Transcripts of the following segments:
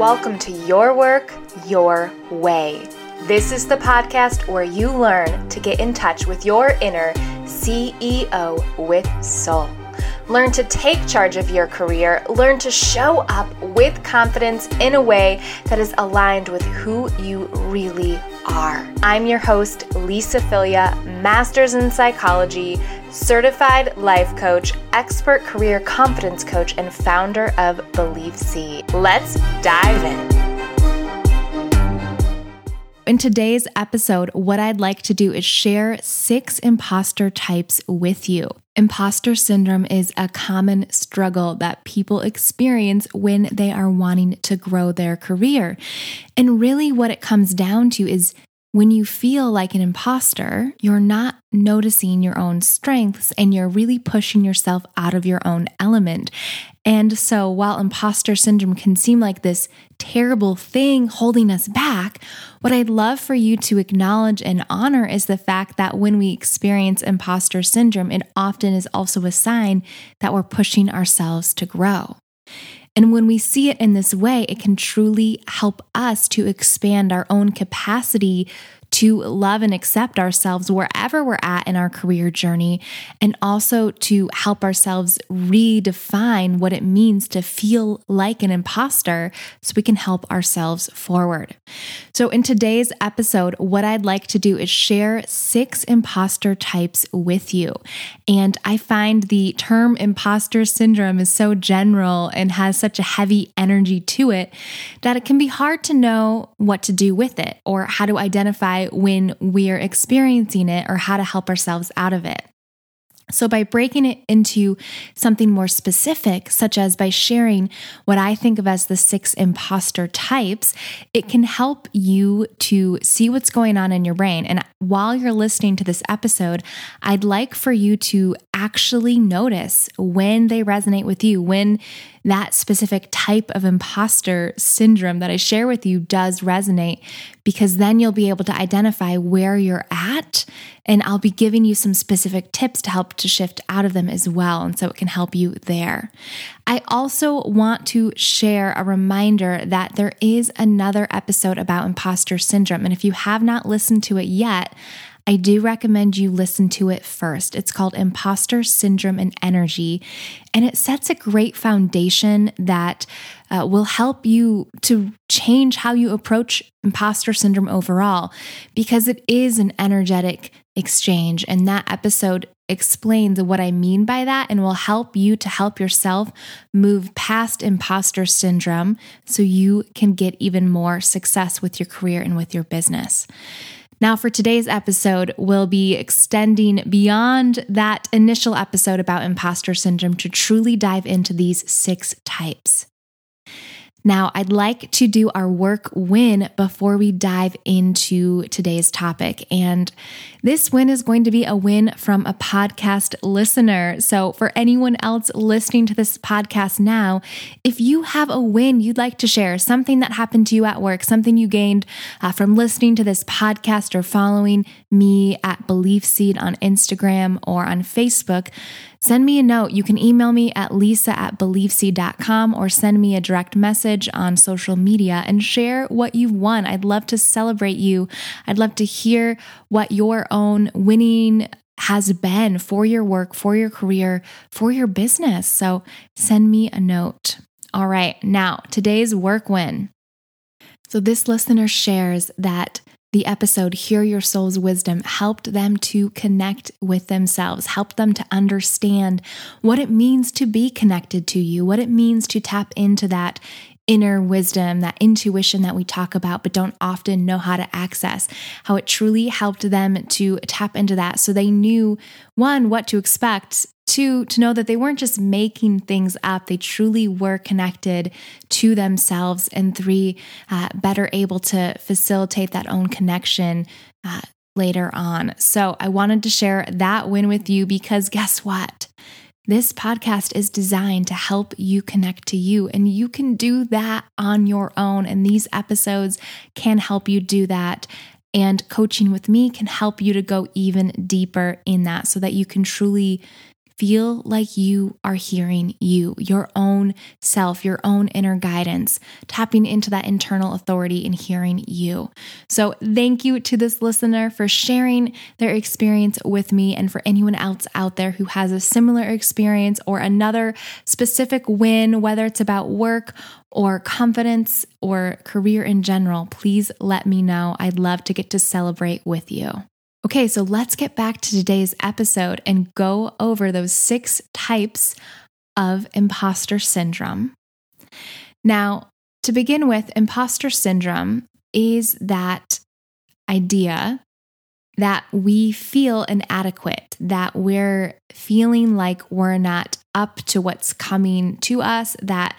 welcome to Your Work, Your Way. This is the podcast where you learn to get in touch with your inner CEO with soul. Learn to take charge of your career, learn to show up with confidence in a way that is aligned with who you really are. I'm your host, Lisa Filia, Masters in Psychology, certified life coach, expert career confidence coach, and founder of Believe Seed. Let's dive in. In today's episode, what I'd like to do is share six imposter types with you. Imposter syndrome is a common struggle that people experience when they are wanting to grow their career. And really, what it comes down to is when you feel like an imposter, you're not noticing your own strengths and you're really pushing yourself out of your own element. And so, while imposter syndrome can seem like this terrible thing holding us back, what I'd love for you to acknowledge and honor is the fact that when we experience imposter syndrome, it often is also a sign that we're pushing ourselves to grow. And when we see it in this way, it can truly help us to expand our own capacity to love and accept ourselves wherever we're at in our career journey, and also to help ourselves redefine what it means to feel like an imposter so we can help ourselves forward. So, in today's episode, what I'd like to do is share six imposter types with you. And I find the term imposter syndrome is so general and has such a heavy energy to it that it can be hard to know what to do with it or how to identify when we're experiencing it or how to help ourselves out of it. So, by breaking it into something more specific, such as by sharing what I think of as the six imposter types, it can help you to see what's going on in your brain. And while you're listening to this episode, I'd like for you to actually notice when they resonate with you, when that specific type of imposter syndrome that I share with you does resonate, because then you'll be able to identify where you're at. And I'll be giving you some specific tips to help to shift out of them as well. And so it can help you there. I also want to share a reminder that there is another episode about imposter syndrome. And if you have not listened to it yet, I do recommend you listen to it first. It's called Imposter Syndrome and Energy, and it sets a great foundation that uh, will help you to change how you approach imposter syndrome overall because it is an energetic exchange. And that episode explains what I mean by that and will help you to help yourself move past imposter syndrome so you can get even more success with your career and with your business. Now, for today's episode, we'll be extending beyond that initial episode about imposter syndrome to truly dive into these six types. Now, I'd like to do our work win before we dive into today's topic. And this win is going to be a win from a podcast listener. So, for anyone else listening to this podcast now, if you have a win you'd like to share, something that happened to you at work, something you gained uh, from listening to this podcast or following me at Believe Seed on Instagram or on Facebook, send me a note. You can email me at lisa at believeseed.com or send me a direct message on social media and share what you've won. I'd love to celebrate you. I'd love to hear what your own winning has been for your work, for your career, for your business. So send me a note. All right, now today's work win. So, this listener shares that the episode Hear Your Soul's Wisdom helped them to connect with themselves, helped them to understand what it means to be connected to you, what it means to tap into that inner wisdom, that intuition that we talk about, but don't often know how to access, how it truly helped them to tap into that. So they knew one, what to expect, two, to know that they weren't just making things up, they truly were connected to themselves, and three, uh, better able to facilitate that own connection. Uh, later on. So, I wanted to share that win with you because guess what? This podcast is designed to help you connect to you, and you can do that on your own. And these episodes can help you do that. And coaching with me can help you to go even deeper in that so that you can truly feel like you are hearing you, your own self, your own inner guidance, tapping into that internal authority and hearing you. So, thank you to this listener for sharing their experience with me and for anyone else out there who has a similar experience or another specific win, whether it's about work or confidence or career in general, please let me know. I'd love to get to celebrate with you. Okay, so let's get back to today's episode and go over those six types of imposter syndrome. Now, to begin with, imposter syndrome is that idea that we feel inadequate, that we're feeling like we're not up to what's coming to us, that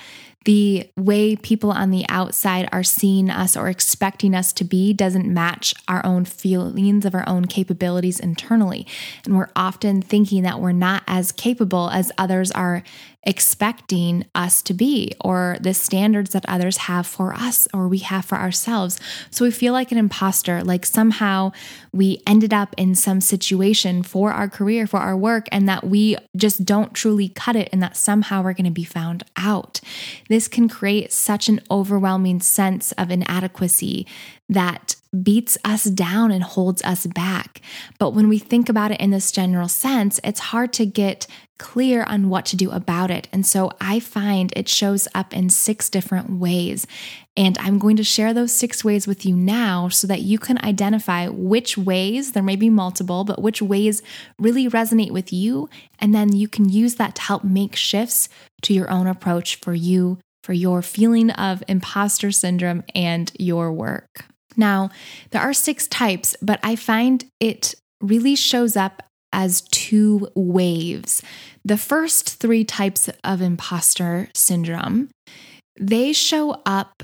the way people on the outside are seeing us or expecting us to be doesn't match our own feelings of our own capabilities internally. And we're often thinking that we're not as capable as others are expecting us to be or the standards that others have for us or we have for ourselves. So we feel like an imposter, like somehow we ended up in some situation for our career, for our work, and that we just don't truly cut it and that somehow we're going to be found out. This can create such an overwhelming sense of inadequacy that beats us down and holds us back. But when we think about it in this general sense, it's hard to get clear on what to do about it. And so I find it shows up in six different ways. And I'm going to share those six ways with you now so that you can identify which ways, there may be multiple, but which ways really resonate with you. And then you can use that to help make shifts to your own approach for you, for your feeling of imposter syndrome and your work. Now, there are six types, but I find it really shows up as two waves. The first three types of imposter syndrome, they show up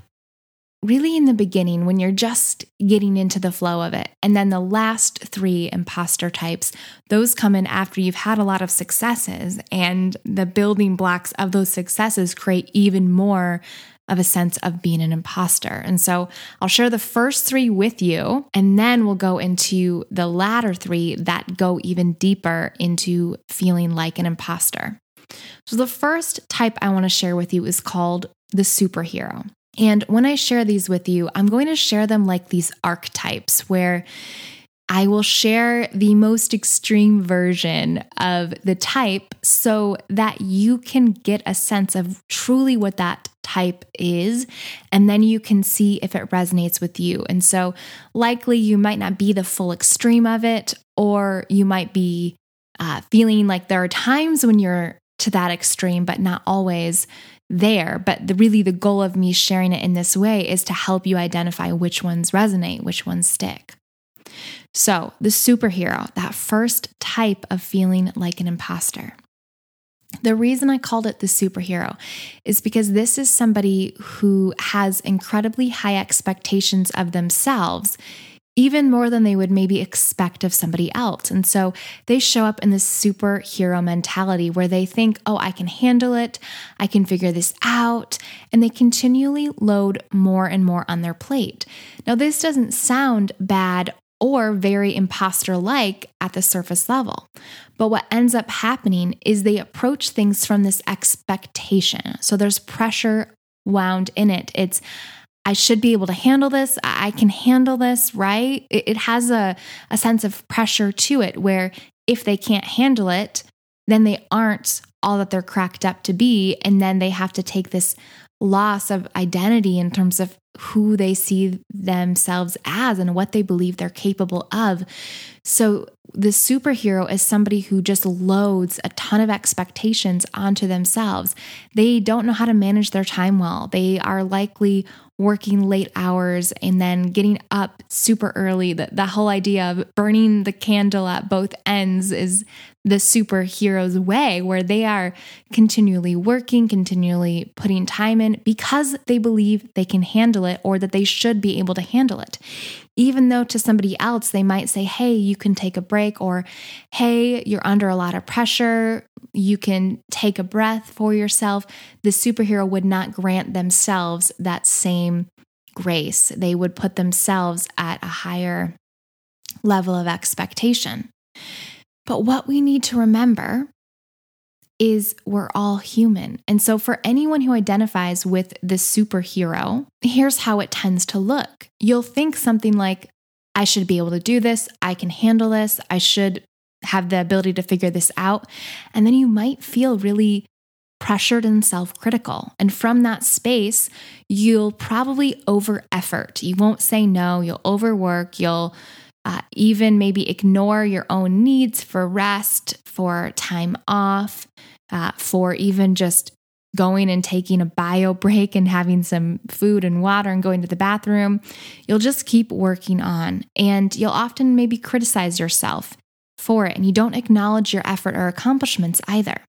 really in the beginning when you're just getting into the flow of it. And then the last three imposter types, those come in after you've had a lot of successes and the building blocks of those successes create even more of a sense of being an imposter. And so I'll share the first three with you, and then we'll go into the latter three that go even deeper into feeling like an imposter. So the first type I want to share with you is called the superhero. And when I share these with you, I'm going to share them like these archetypes where I will share the most extreme version of the type so that you can get a sense of truly what that type is. And then you can see if it resonates with you. And so, likely, you might not be the full extreme of it, or you might be uh, feeling like there are times when you're to that extreme, but not always there. But the, really, the goal of me sharing it in this way is to help you identify which ones resonate, which ones stick. So, the superhero, that first type of feeling like an imposter. The reason I called it the superhero is because this is somebody who has incredibly high expectations of themselves, even more than they would maybe expect of somebody else. And so they show up in this superhero mentality where they think, oh, I can handle it, I can figure this out, and they continually load more and more on their plate. Now, this doesn't sound bad or very imposter like at the surface level. But what ends up happening is they approach things from this expectation. So there's pressure wound in it. It's, I should be able to handle this. I can handle this, right? It, has a, a sense of pressure to it where if they can't handle it, then they aren't all that they're cracked up to be. And then they have to take this loss of identity in terms of who they see themselves as and what they believe they're capable of. So, the superhero is somebody who just loads a ton of expectations onto themselves. They don't know how to manage their time well. They are likely working late hours and then getting up super early. The, the whole idea of burning the candle at both ends is the superhero's way, where they are continually working, continually putting time in because they believe they can handle it or that they should be able to handle it. Even though to somebody else, they might say, Hey, you can take a break, or Hey, you're under a lot of pressure. You can take a breath for yourself. The superhero would not grant themselves that same grace. They would put themselves at a higher level of expectation. But what we need to remember is we're all human. And so, for anyone who identifies with the superhero, here's how it tends to look. You'll think something like, I should be able to do this. I can handle this. I should have the ability to figure this out. And then you might feel really pressured and self critical. And from that space, you'll probably over effort. You won't say no, you'll overwork, you'll uh, even maybe ignore your own needs for rest, for time off, uh, for even just going and taking a bio break and having some food and water and going to the bathroom. You'll just keep working on. And you'll often maybe criticize yourself for it. And you don't acknowledge your effort or accomplishments either.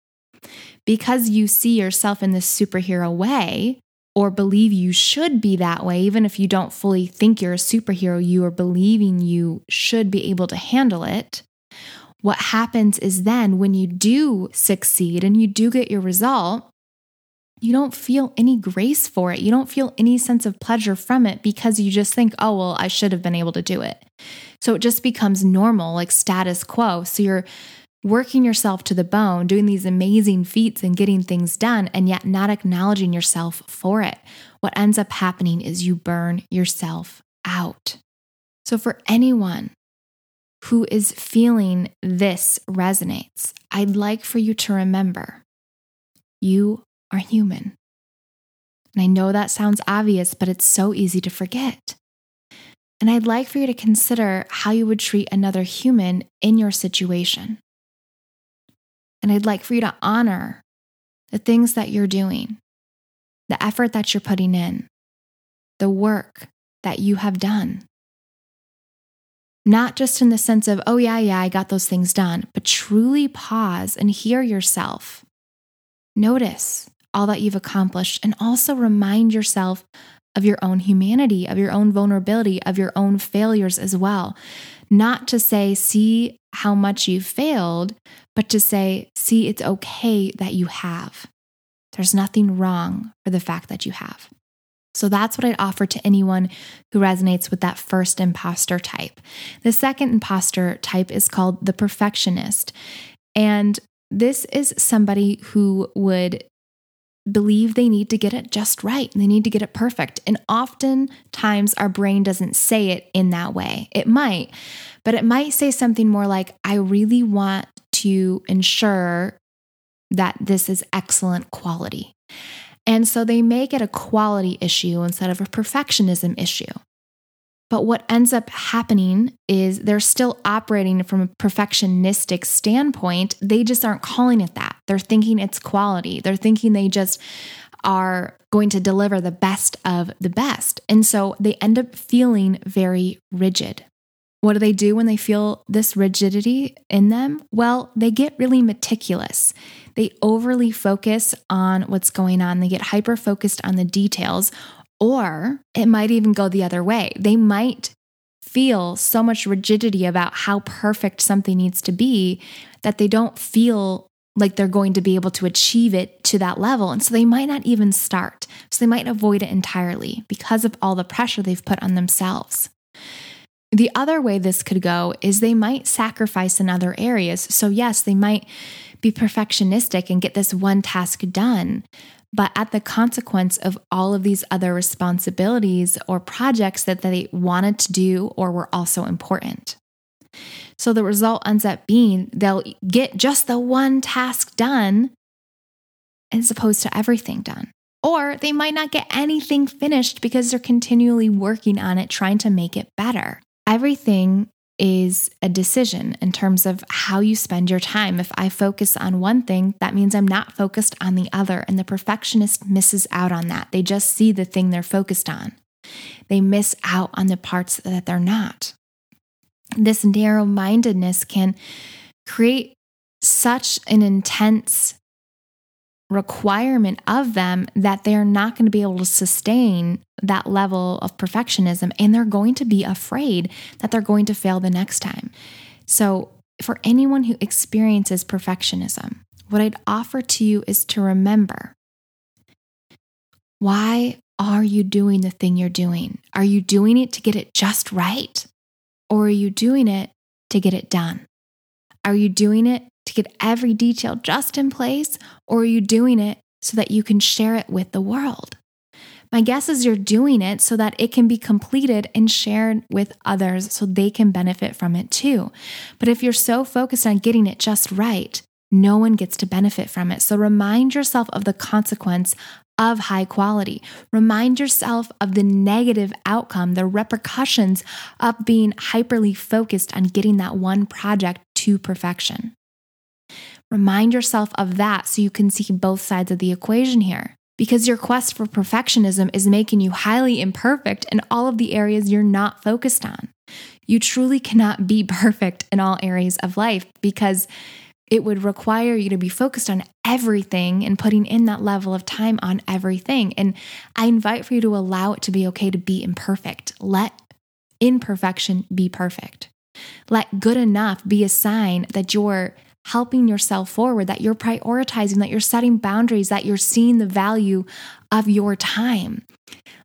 Because you see yourself in this superhero way, or believe you should be that way, even if you don't fully think you're a superhero, you are believing you should be able to handle it. What happens is then when you do succeed and you do get your result, you don't feel any grace for it. You don't feel any sense of pleasure from it because you just think, oh, well, I should have been able to do it. So it just becomes normal, like status quo. So you're working yourself to the bone, doing these amazing feats and getting things done, and yet not acknowledging yourself for it. What ends up happening is you burn yourself out. So, for anyone who is feeling this resonates, I'd like for you to remember you are human. And I know that sounds obvious, but it's so easy to forget. And I'd like for you to consider how you would treat another human in your situation. And I'd like for you to honor the things that you're doing, the effort that you're putting in, the work that you have done. Not just in the sense of, oh, yeah, yeah, I got those things done, but truly pause and hear yourself. Notice all that you've accomplished and also remind yourself of your own humanity, of your own vulnerability, of your own failures as well. Not to say, see how much you've failed, but to say, see, it's okay that you have. There's nothing wrong for the fact that you have. So that's what I'd offer to anyone who resonates with that first imposter type. The second imposter type is called the perfectionist. And this is somebody who would believe they need to get it just right. They need to get it perfect. And oftentimes our brain doesn't say it in that way. It might, but it might say something more like, I really want to ensure that this is excellent quality. And so they make it a quality issue instead of a perfectionism issue. But what ends up happening is they're still operating from a perfectionistic standpoint. They just aren't calling it that. They're thinking it's quality. They're thinking they just are going to deliver the best of the best. And so they end up feeling very rigid. What do they do when they feel this rigidity in them? Well, they get really meticulous. They overly focus on what's going on. They get hyper focused on the details or it might even go the other way. They might feel so much rigidity about how perfect something needs to be that they don't feel like they're going to be able to achieve it to that level. And so they might not even start. So they might avoid it entirely because of all the pressure they've put on themselves. The other way this could go is they might sacrifice in other areas. So, yes, they might be perfectionistic and get this one task done, but at the consequence of all of these other responsibilities or projects that they wanted to do or were also important. So the result ends up being they'll get just the one task done as opposed to everything done. Or they might not get anything finished because they're continually working on it, trying to make it better. Everything is a decision in terms of how you spend your time. If I focus on one thing, that means I'm not focused on the other. And the perfectionist misses out on that. They just see the thing they're focused on, they miss out on the parts that they're not. This narrow mindedness can create such an intense requirement of them that they're not going to be able to sustain that level of perfectionism and they're going to be afraid that they're going to fail the next time. So, for anyone who experiences perfectionism, what I'd offer to you is to remember why are you doing the thing you're doing? Are you doing it to get it just right? Or are you doing it to get it done? Are you doing it get every detail just in place, or are you doing it so that you can share it with the world? My guess is you're doing it so that it can be completed and shared with others so they can benefit from it too. But if you're so focused on getting it just right, no one gets to benefit from it. So remind yourself of the consequence of high quality. Remind yourself of the negative outcome, the repercussions of being hyperly focused on getting that one project to perfection. Remind yourself of that so you can see both sides of the equation here. Because your quest for perfectionism is making you highly imperfect in all of the areas you're not focused on. You truly cannot be perfect in all areas of life because it would require you to be focused on everything and putting in that level of time on everything. And I invite for you to allow it to be okay to be imperfect. Let imperfection be perfect. Let good enough be a sign that you're helping yourself forward, that you're prioritizing, that you're setting boundaries, that you're seeing the value of your time.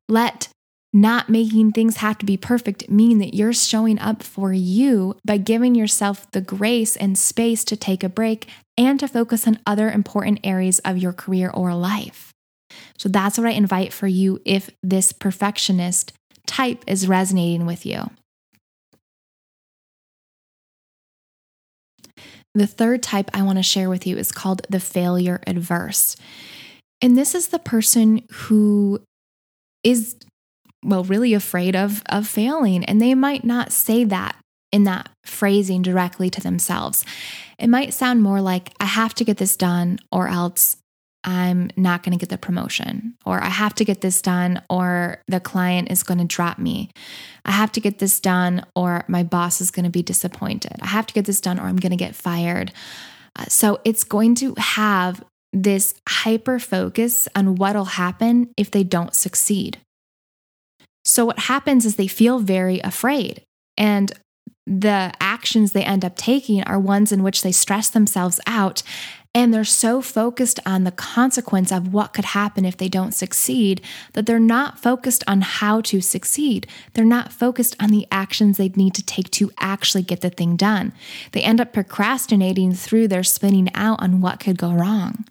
Let not making things have to be perfect mean that you're showing up for you by giving yourself the grace and space to take a break and to focus on other important areas of your career or life. So that's what I invite for you if this perfectionist type is resonating with you. The third type I want to share with you is called the failure adverse. And this is the person who is well really afraid of of failing and they might not say that in that phrasing directly to themselves. It might sound more like I have to get this done or else I'm not going to get the promotion, or I have to get this done, or the client is going to drop me. I have to get this done, or my boss is going to be disappointed. I have to get this done, or I'm going to get fired. Uh, so it's going to have this hyper focus on what'll happen if they don't succeed. So what happens is they feel very afraid. And the actions they end up taking are ones in which they stress themselves out and they're so focused on the consequence of what could happen if they don't succeed that they're not focused on how to succeed. They're not focused on the actions they'd need to take to actually get the thing done. They end up procrastinating through their spinning out on what could go wrong.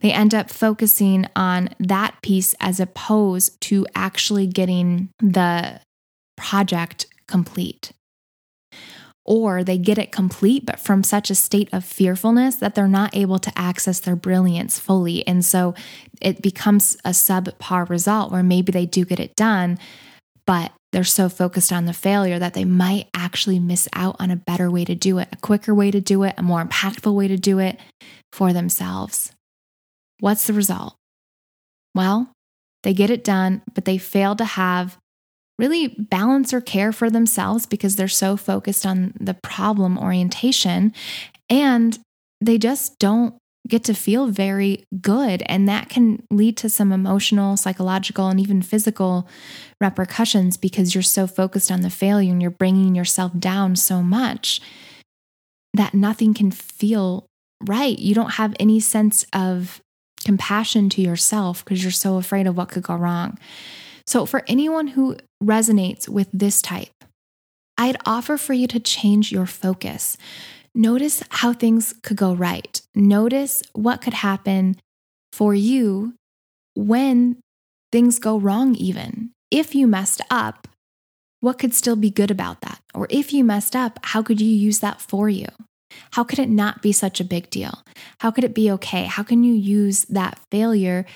They end up focusing on that piece as opposed to actually getting the project complete or they get it complete, but from such a state of fearfulness that they're not able to access their brilliance fully. And so it becomes a subpar result where maybe they do get it done, but they're so focused on the failure that they might actually miss out on a better way to do it, a quicker way to do it, a more impactful way to do it for themselves. What's the result? Well, they get it done, but they fail to have really balance or care for themselves because they're so focused on the problem orientation and they just don't get to feel very good. And that can lead to some emotional, psychological, and even physical repercussions because you're so focused on the failure and you're bringing yourself down so much that nothing can feel right. You don't have any sense of compassion to yourself because you're so afraid of what could go wrong. So, for anyone who resonates with this type, I'd offer for you to change your focus. Notice how things could go right. Notice what could happen for you when things go wrong, even. If you messed up, what could still be good about that? Or if you messed up, how could you use that for you? How could it not be such a big deal? How could it be okay? How can you use that failure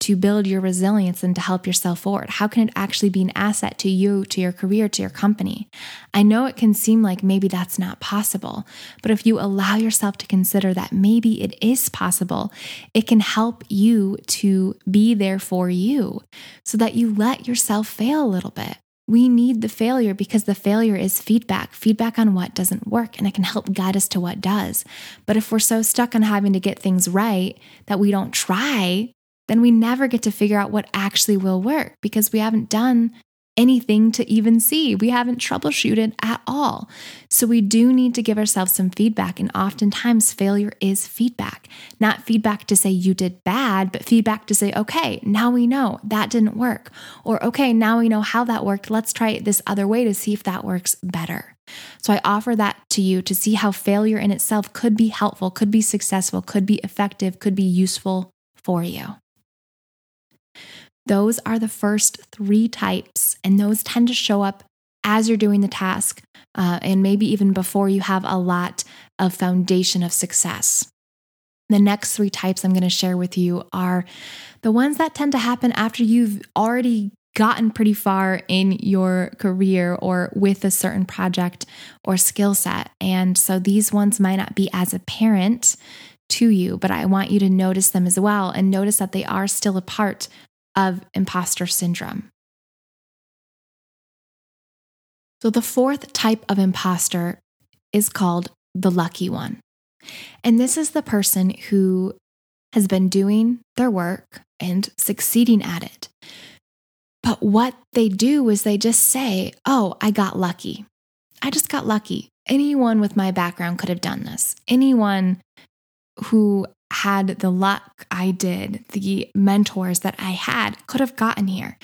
to build your resilience and to help yourself forward? How can it actually be an asset to you, to your career, to your company? I know it can seem like maybe that's not possible, but if you allow yourself to consider that maybe it is possible, it can help you to be there for you so that you let yourself fail a little bit. We need the failure because the failure is feedback, feedback on what doesn't work, and it can help guide us to what does. But if we're so stuck on having to get things right that we don't try, then we never get to figure out what actually will work because we haven't done anything to even see. We haven't troubleshooted at all. So we do need to give ourselves some feedback. And oftentimes, failure is feedback, not feedback to say you did bad, but feedback to say, okay, now we know that didn't work. Or, okay, now we know how that worked. Let's try it this other way to see if that works better. So I offer that to you to see how failure in itself could be helpful, could be successful, could be effective, could be useful for you. Those are the first three types, and those tend to show up as you're doing the task, uh, and maybe even before you have a lot of foundation of success. The next three types I'm going to share with you are the ones that tend to happen after you've already gotten pretty far in your career or with a certain project or skill set. And so these ones might not be as apparent to you, but I want you to notice them as well and notice that they are still a part of imposter syndrome. So the fourth type of imposter is called the lucky one. And this is the person who has been doing their work and succeeding at it. But what they do is they just say, Oh, I got lucky. I just got lucky. Anyone with my background could have done this. Anyone who had the luck I did, the mentors that I had could have gotten here.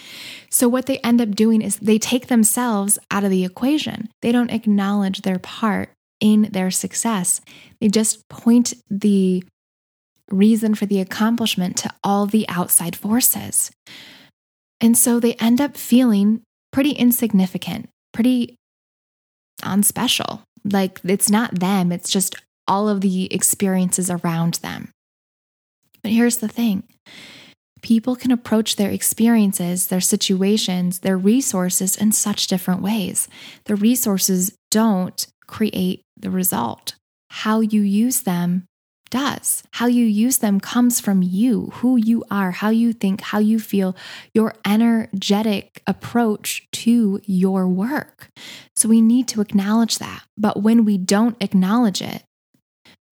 So, what they end up doing is they take themselves out of the equation. They don't acknowledge their part in their success. They just point the reason for the accomplishment to all the outside forces. And so they end up feeling pretty insignificant, pretty unspecial. Like it's not them, it's just all of the experiences around them. But here's the thing people can approach their experiences, their situations, their resources in such different ways. The resources don't create the result. How you use them does. How you use them comes from you, who you are, how you think, how you feel, your energetic approach to your work. So we need to acknowledge that. But when we don't acknowledge it,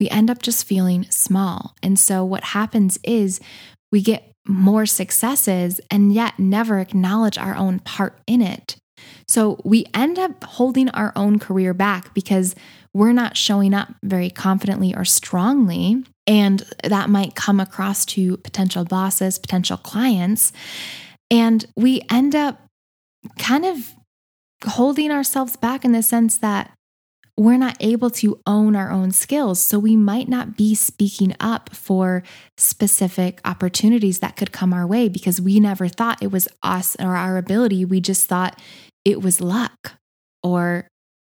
we end up just feeling small. And so what happens is we get more successes and yet never acknowledge our own part in it. So we end up holding our own career back because we're not showing up very confidently or strongly. And that might come across to potential bosses, potential clients. And we end up kind of holding ourselves back in the sense that we're not able to own our own skills. So we might not be speaking up for specific opportunities that could come our way because we never thought it was us or our ability. We just thought it was luck or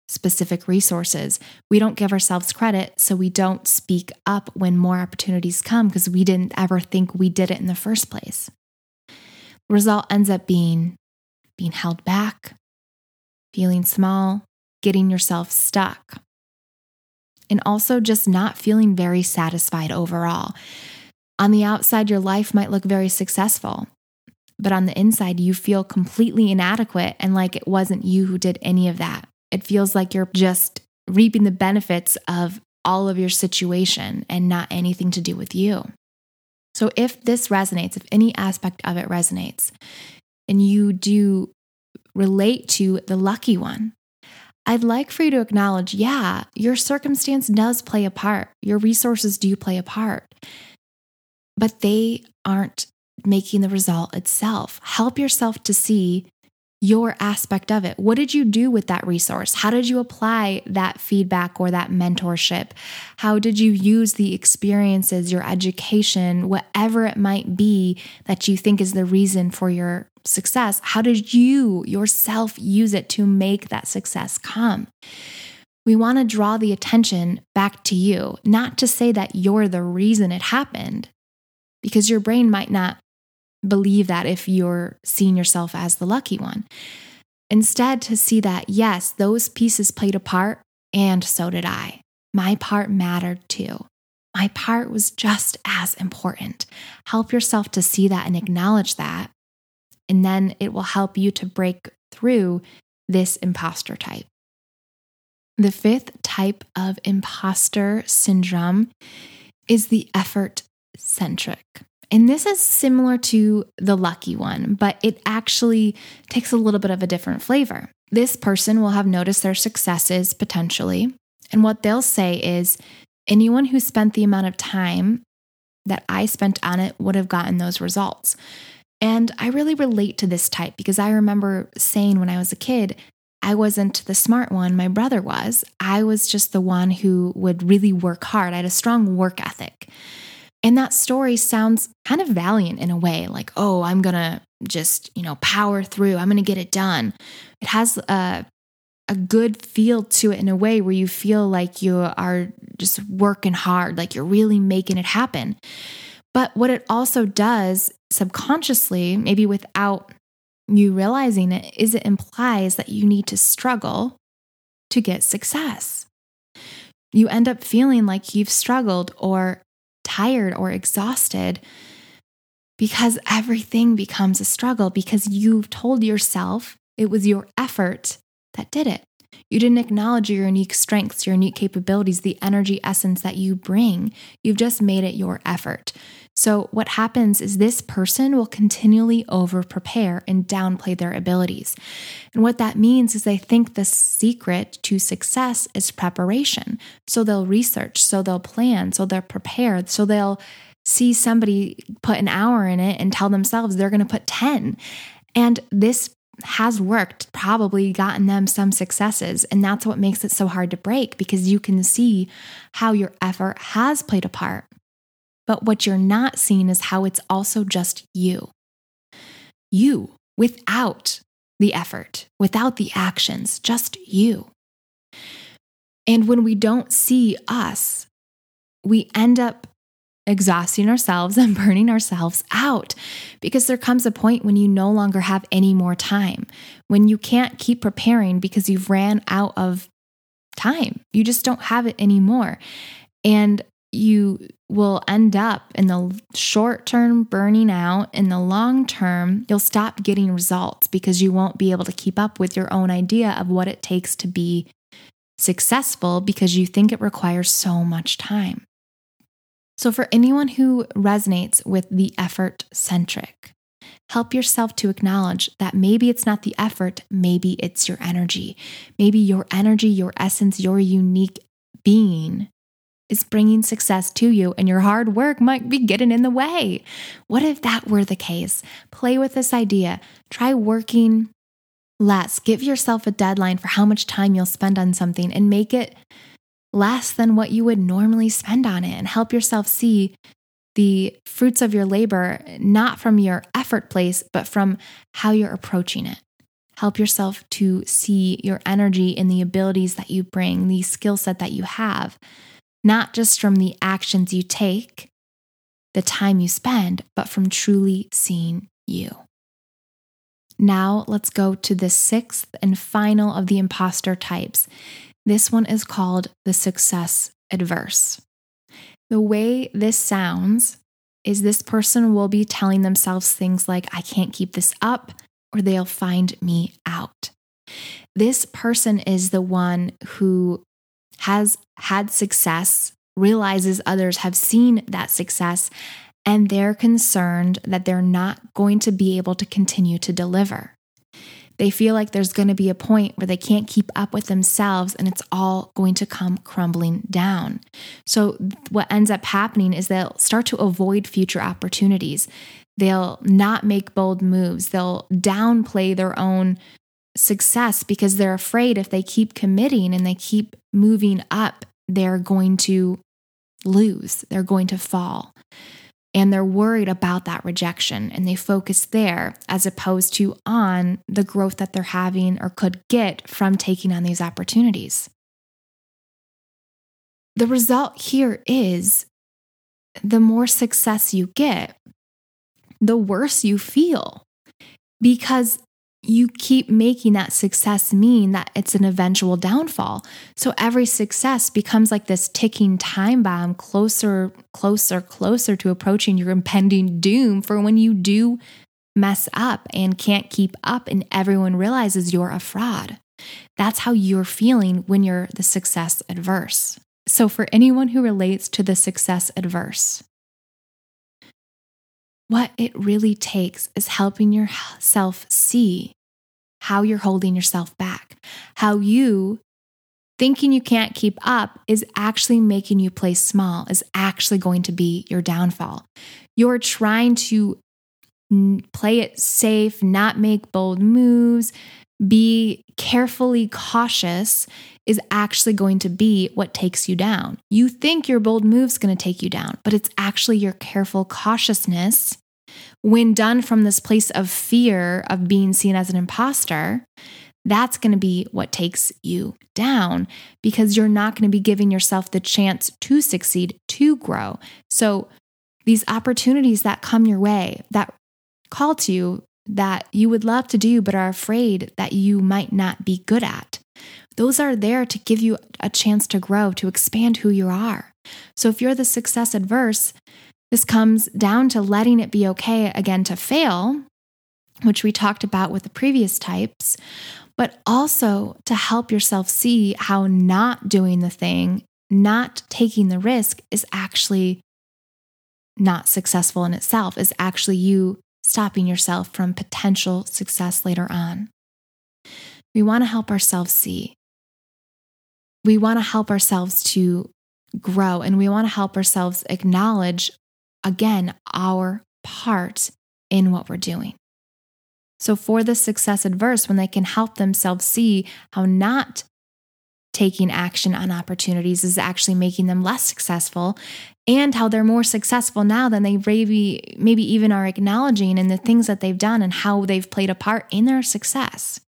specific resources. We don't give ourselves credit, so we don't speak up when more opportunities come because we didn't ever think we did it in the first place. Result ends up being being held back, feeling small, getting yourself stuck, and also just not feeling very satisfied overall. On the outside, your life might look very successful, but on the inside, you feel completely inadequate and like it wasn't you who did any of that. It feels like you're just reaping the benefits of all of your situation and not anything to do with you. So, if this resonates, if any aspect of it resonates, and you do relate to the lucky one, I'd like for you to acknowledge yeah, your circumstance does play a part, your resources do play a part, but they aren't making the result itself. Help yourself to see your aspect of it. What did you do with that resource? How did you apply that feedback or that mentorship? How did you use the experiences, your education, whatever it might be that you think is the reason for your success? How did you yourself use it to make that success come? We want to draw the attention back to you, not to say that you're the reason it happened, because your brain might not believe that if you're seeing yourself as the lucky one. Instead, to see that, yes, those pieces played a part, and so did I. My part mattered too. My part was just as important. Help yourself to see that and acknowledge that. And then it will help you to break through this imposter type. The fifth type of imposter syndrome is the effort centric. And this is similar to the lucky one, but it actually takes a little bit of a different flavor. This person will have noticed their successes potentially. And what they'll say is anyone who spent the amount of time that I spent on it would have gotten those results. And I really relate to this type because I remember saying when I was a kid, I wasn't the smart one, my brother was. I was just the one who would really work hard. I had a strong work ethic. And that story sounds kind of valiant in a way, like, oh, I'm going to just, you know, power through. I'm going to get it done. It has a, a good feel to it in a way where you feel like you are just working hard, like you're really making it happen. But what it also does subconsciously, maybe without you realizing it, is it implies that you need to struggle to get success. You end up feeling like you've struggled or tired or exhausted because everything becomes a struggle because you've told yourself it was your effort that did it. You didn't acknowledge your unique strengths, your unique capabilities, the energy essence that you bring. You've just made it your effort. So, what happens is this person will continually over prepare and downplay their abilities. And what that means is they think the secret to success is preparation. So, they'll research, so they'll plan, so they're prepared, so they'll see somebody put an hour in it and tell themselves they're going to put 10. And this has worked, probably gotten them some successes. And that's what makes it so hard to break because you can see how your effort has played a part. But what you're not seeing is how it's also just you. You without the effort, without the actions, just you. And when we don't see us, we end up exhausting ourselves and burning ourselves out because there comes a point when you no longer have any more time, when you can't keep preparing because you've ran out of time. You just don't have it anymore. And you will end up in the short term burning out. In the long term, you'll stop getting results because you won't be able to keep up with your own idea of what it takes to be successful because you think it requires so much time. So, for anyone who resonates with the effort centric, help yourself to acknowledge that maybe it's not the effort, maybe it's your energy. Maybe your energy, your essence, your unique being is bringing success to you and your hard work might be getting in the way. What if that were the case? Play with this idea. Try working less. Give yourself a deadline for how much time you'll spend on something and make it less than what you would normally spend on it and help yourself see the fruits of your labor, not from your effort place, but from how you're approaching it. Help yourself to see your energy and the abilities that you bring, the skill set that you have not just from the actions you take, the time you spend, but from truly seeing you. Now, let's go to the sixth and final of the imposter types. This one is called the success adverse. The way this sounds is this person will be telling themselves things like, I can't keep this up, or they'll find me out. This person is the one who has had success, realizes others have seen that success, and they're concerned that they're not going to be able to continue to deliver. They feel like there's going to be a point where they can't keep up with themselves and it's all going to come crumbling down. So, what ends up happening is they'll start to avoid future opportunities. They'll not make bold moves. They'll downplay their own success because they're afraid if they keep committing and they keep moving up, they're going to lose, they're going to fall. And they're worried about that rejection and they focus there as opposed to on the growth that they're having or could get from taking on these opportunities. The result here is the more success you get, the worse you feel because you keep making that success mean that it's an eventual downfall. So every success becomes like this ticking time bomb closer, closer, closer to approaching your impending doom for when you do mess up and can't keep up and everyone realizes you're a fraud. That's how you're feeling when you're the success adverse. So, for anyone who relates to the success adverse, what it really takes is helping yourself see how you're holding yourself back, how you thinking you can't keep up is actually making you play small, is actually going to be your downfall. You're trying to play it safe, not make bold moves, be carefully cautious is actually going to be what takes you down. You think your bold move's going to take you down, but it's actually your careful cautiousness when done from this place of fear of being seen as an imposter. That's going to be what takes you down because you're not going to be giving yourself the chance to succeed, to grow. So, these opportunities that come your way, that call to you, that you would love to do, but are afraid that you might not be good at, those are there to give you a chance to grow, to expand who you are. So if you're the success adverse, this comes down to letting it be okay again to fail, which we talked about with the previous types, but also to help yourself see how not doing the thing, not taking the risk is actually not successful in itself, is actually you stopping yourself from potential success later on. We want to help ourselves see we want to help ourselves to grow and we want to help ourselves acknowledge, again, our part in what we're doing. So, for the success adverse, when they can help themselves see how not taking action on opportunities is actually making them less successful and how they're more successful now than they maybe maybe even are acknowledging in the things that they've done and how they've played a part in their success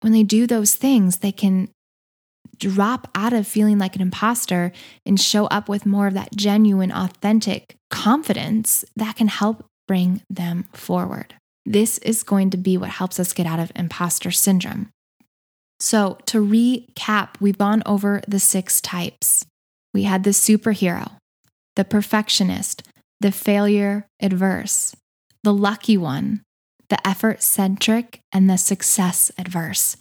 when they do those things they can drop out of feeling like an imposter and show up with more of that genuine, authentic confidence that can help bring them forward. This is going to be what helps us get out of imposter syndrome. So, to recap, we've gone over the six types. We had the superhero, the perfectionist, the failure adverse, the lucky one, the effort centric, and the success adverse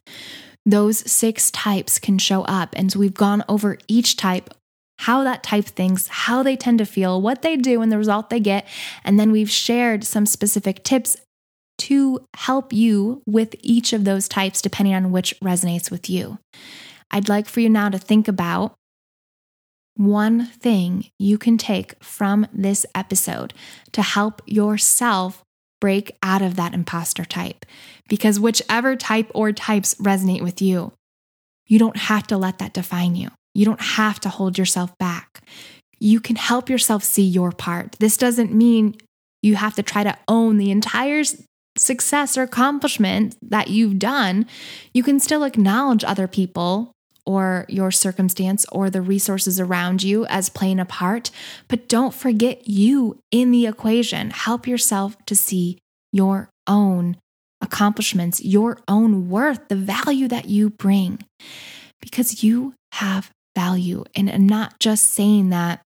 those six types can show up. And so we've gone over each type, how that type thinks, how they tend to feel, what they do, and the result they get. And then we've shared some specific tips to help you with each of those types, depending on which resonates with you. I'd like for you now to think about one thing you can take from this episode to help yourself break out of that imposter type. Because whichever type or types resonate with you, you don't have to let that define you. You don't have to hold yourself back. You can help yourself see your part. This doesn't mean you have to try to own the entire success or accomplishment that you've done. You can still acknowledge other people or your circumstance or the resources around you as playing a part, but don't forget you in the equation. Help yourself to see your own accomplishments, your own worth, the value that you bring, because you have value. And I'm not just saying that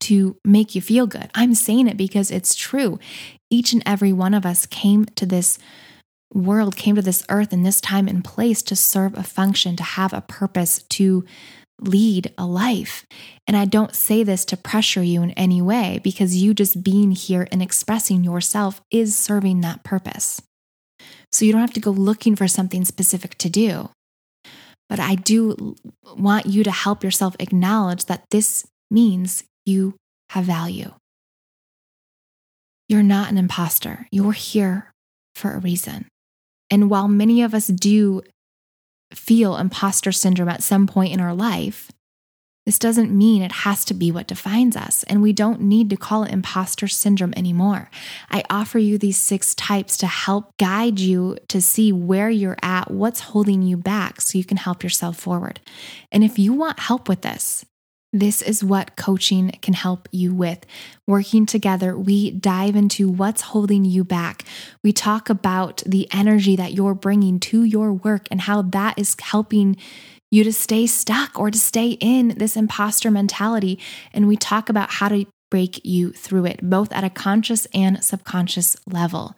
to make you feel good. I'm saying it because it's true. Each and every one of us came to this world came to this earth in this time and place to serve a function, to have a purpose, to lead a life. And I don't say this to pressure you in any way because you just being here and expressing yourself is serving that purpose. So you don't have to go looking for something specific to do. But I do want you to help yourself acknowledge that this means you have value. You're not an imposter. You're here for a reason. And while many of us do feel imposter syndrome at some point in our life, this doesn't mean it has to be what defines us, and we don't need to call it imposter syndrome anymore. I offer you these six types to help guide you to see where you're at, what's holding you back, so you can help yourself forward. And if you want help with this, this is what coaching can help you with. Working together, we dive into what's holding you back. We talk about the energy that you're bringing to your work and how that is helping you to stay stuck or to stay in this imposter mentality. And we talk about how to break you through it, both at a conscious and subconscious level.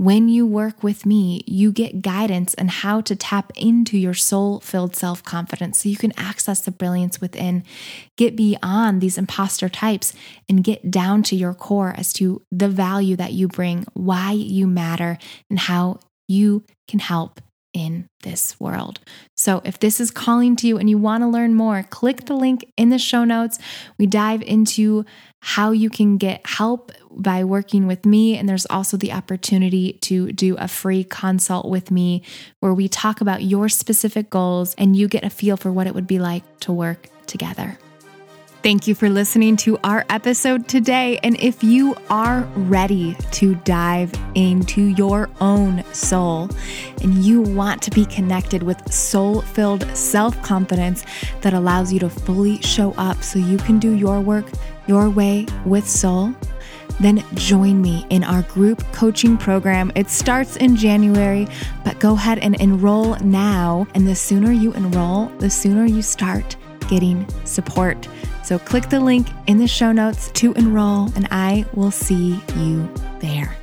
When you work with me, you get guidance on how to tap into your soul filled self confidence so you can access the brilliance within, get beyond these imposter types, and get down to your core as to the value that you bring, why you matter, and how you can help in this world. So, if this is calling to you and you want to learn more, click the link in the show notes. We dive into how you can get help by working with me. And there's also the opportunity to do a free consult with me where we talk about your specific goals and you get a feel for what it would be like to work together. Thank you for listening to our episode today. And if you are ready to dive into your own soul and you want to be connected with soul filled self confidence that allows you to fully show up so you can do your work your way with soul, then join me in our group coaching program. It starts in January, but go ahead and enroll now. And the sooner you enroll, the sooner you start getting support. So click the link in the show notes to enroll, and I will see you there.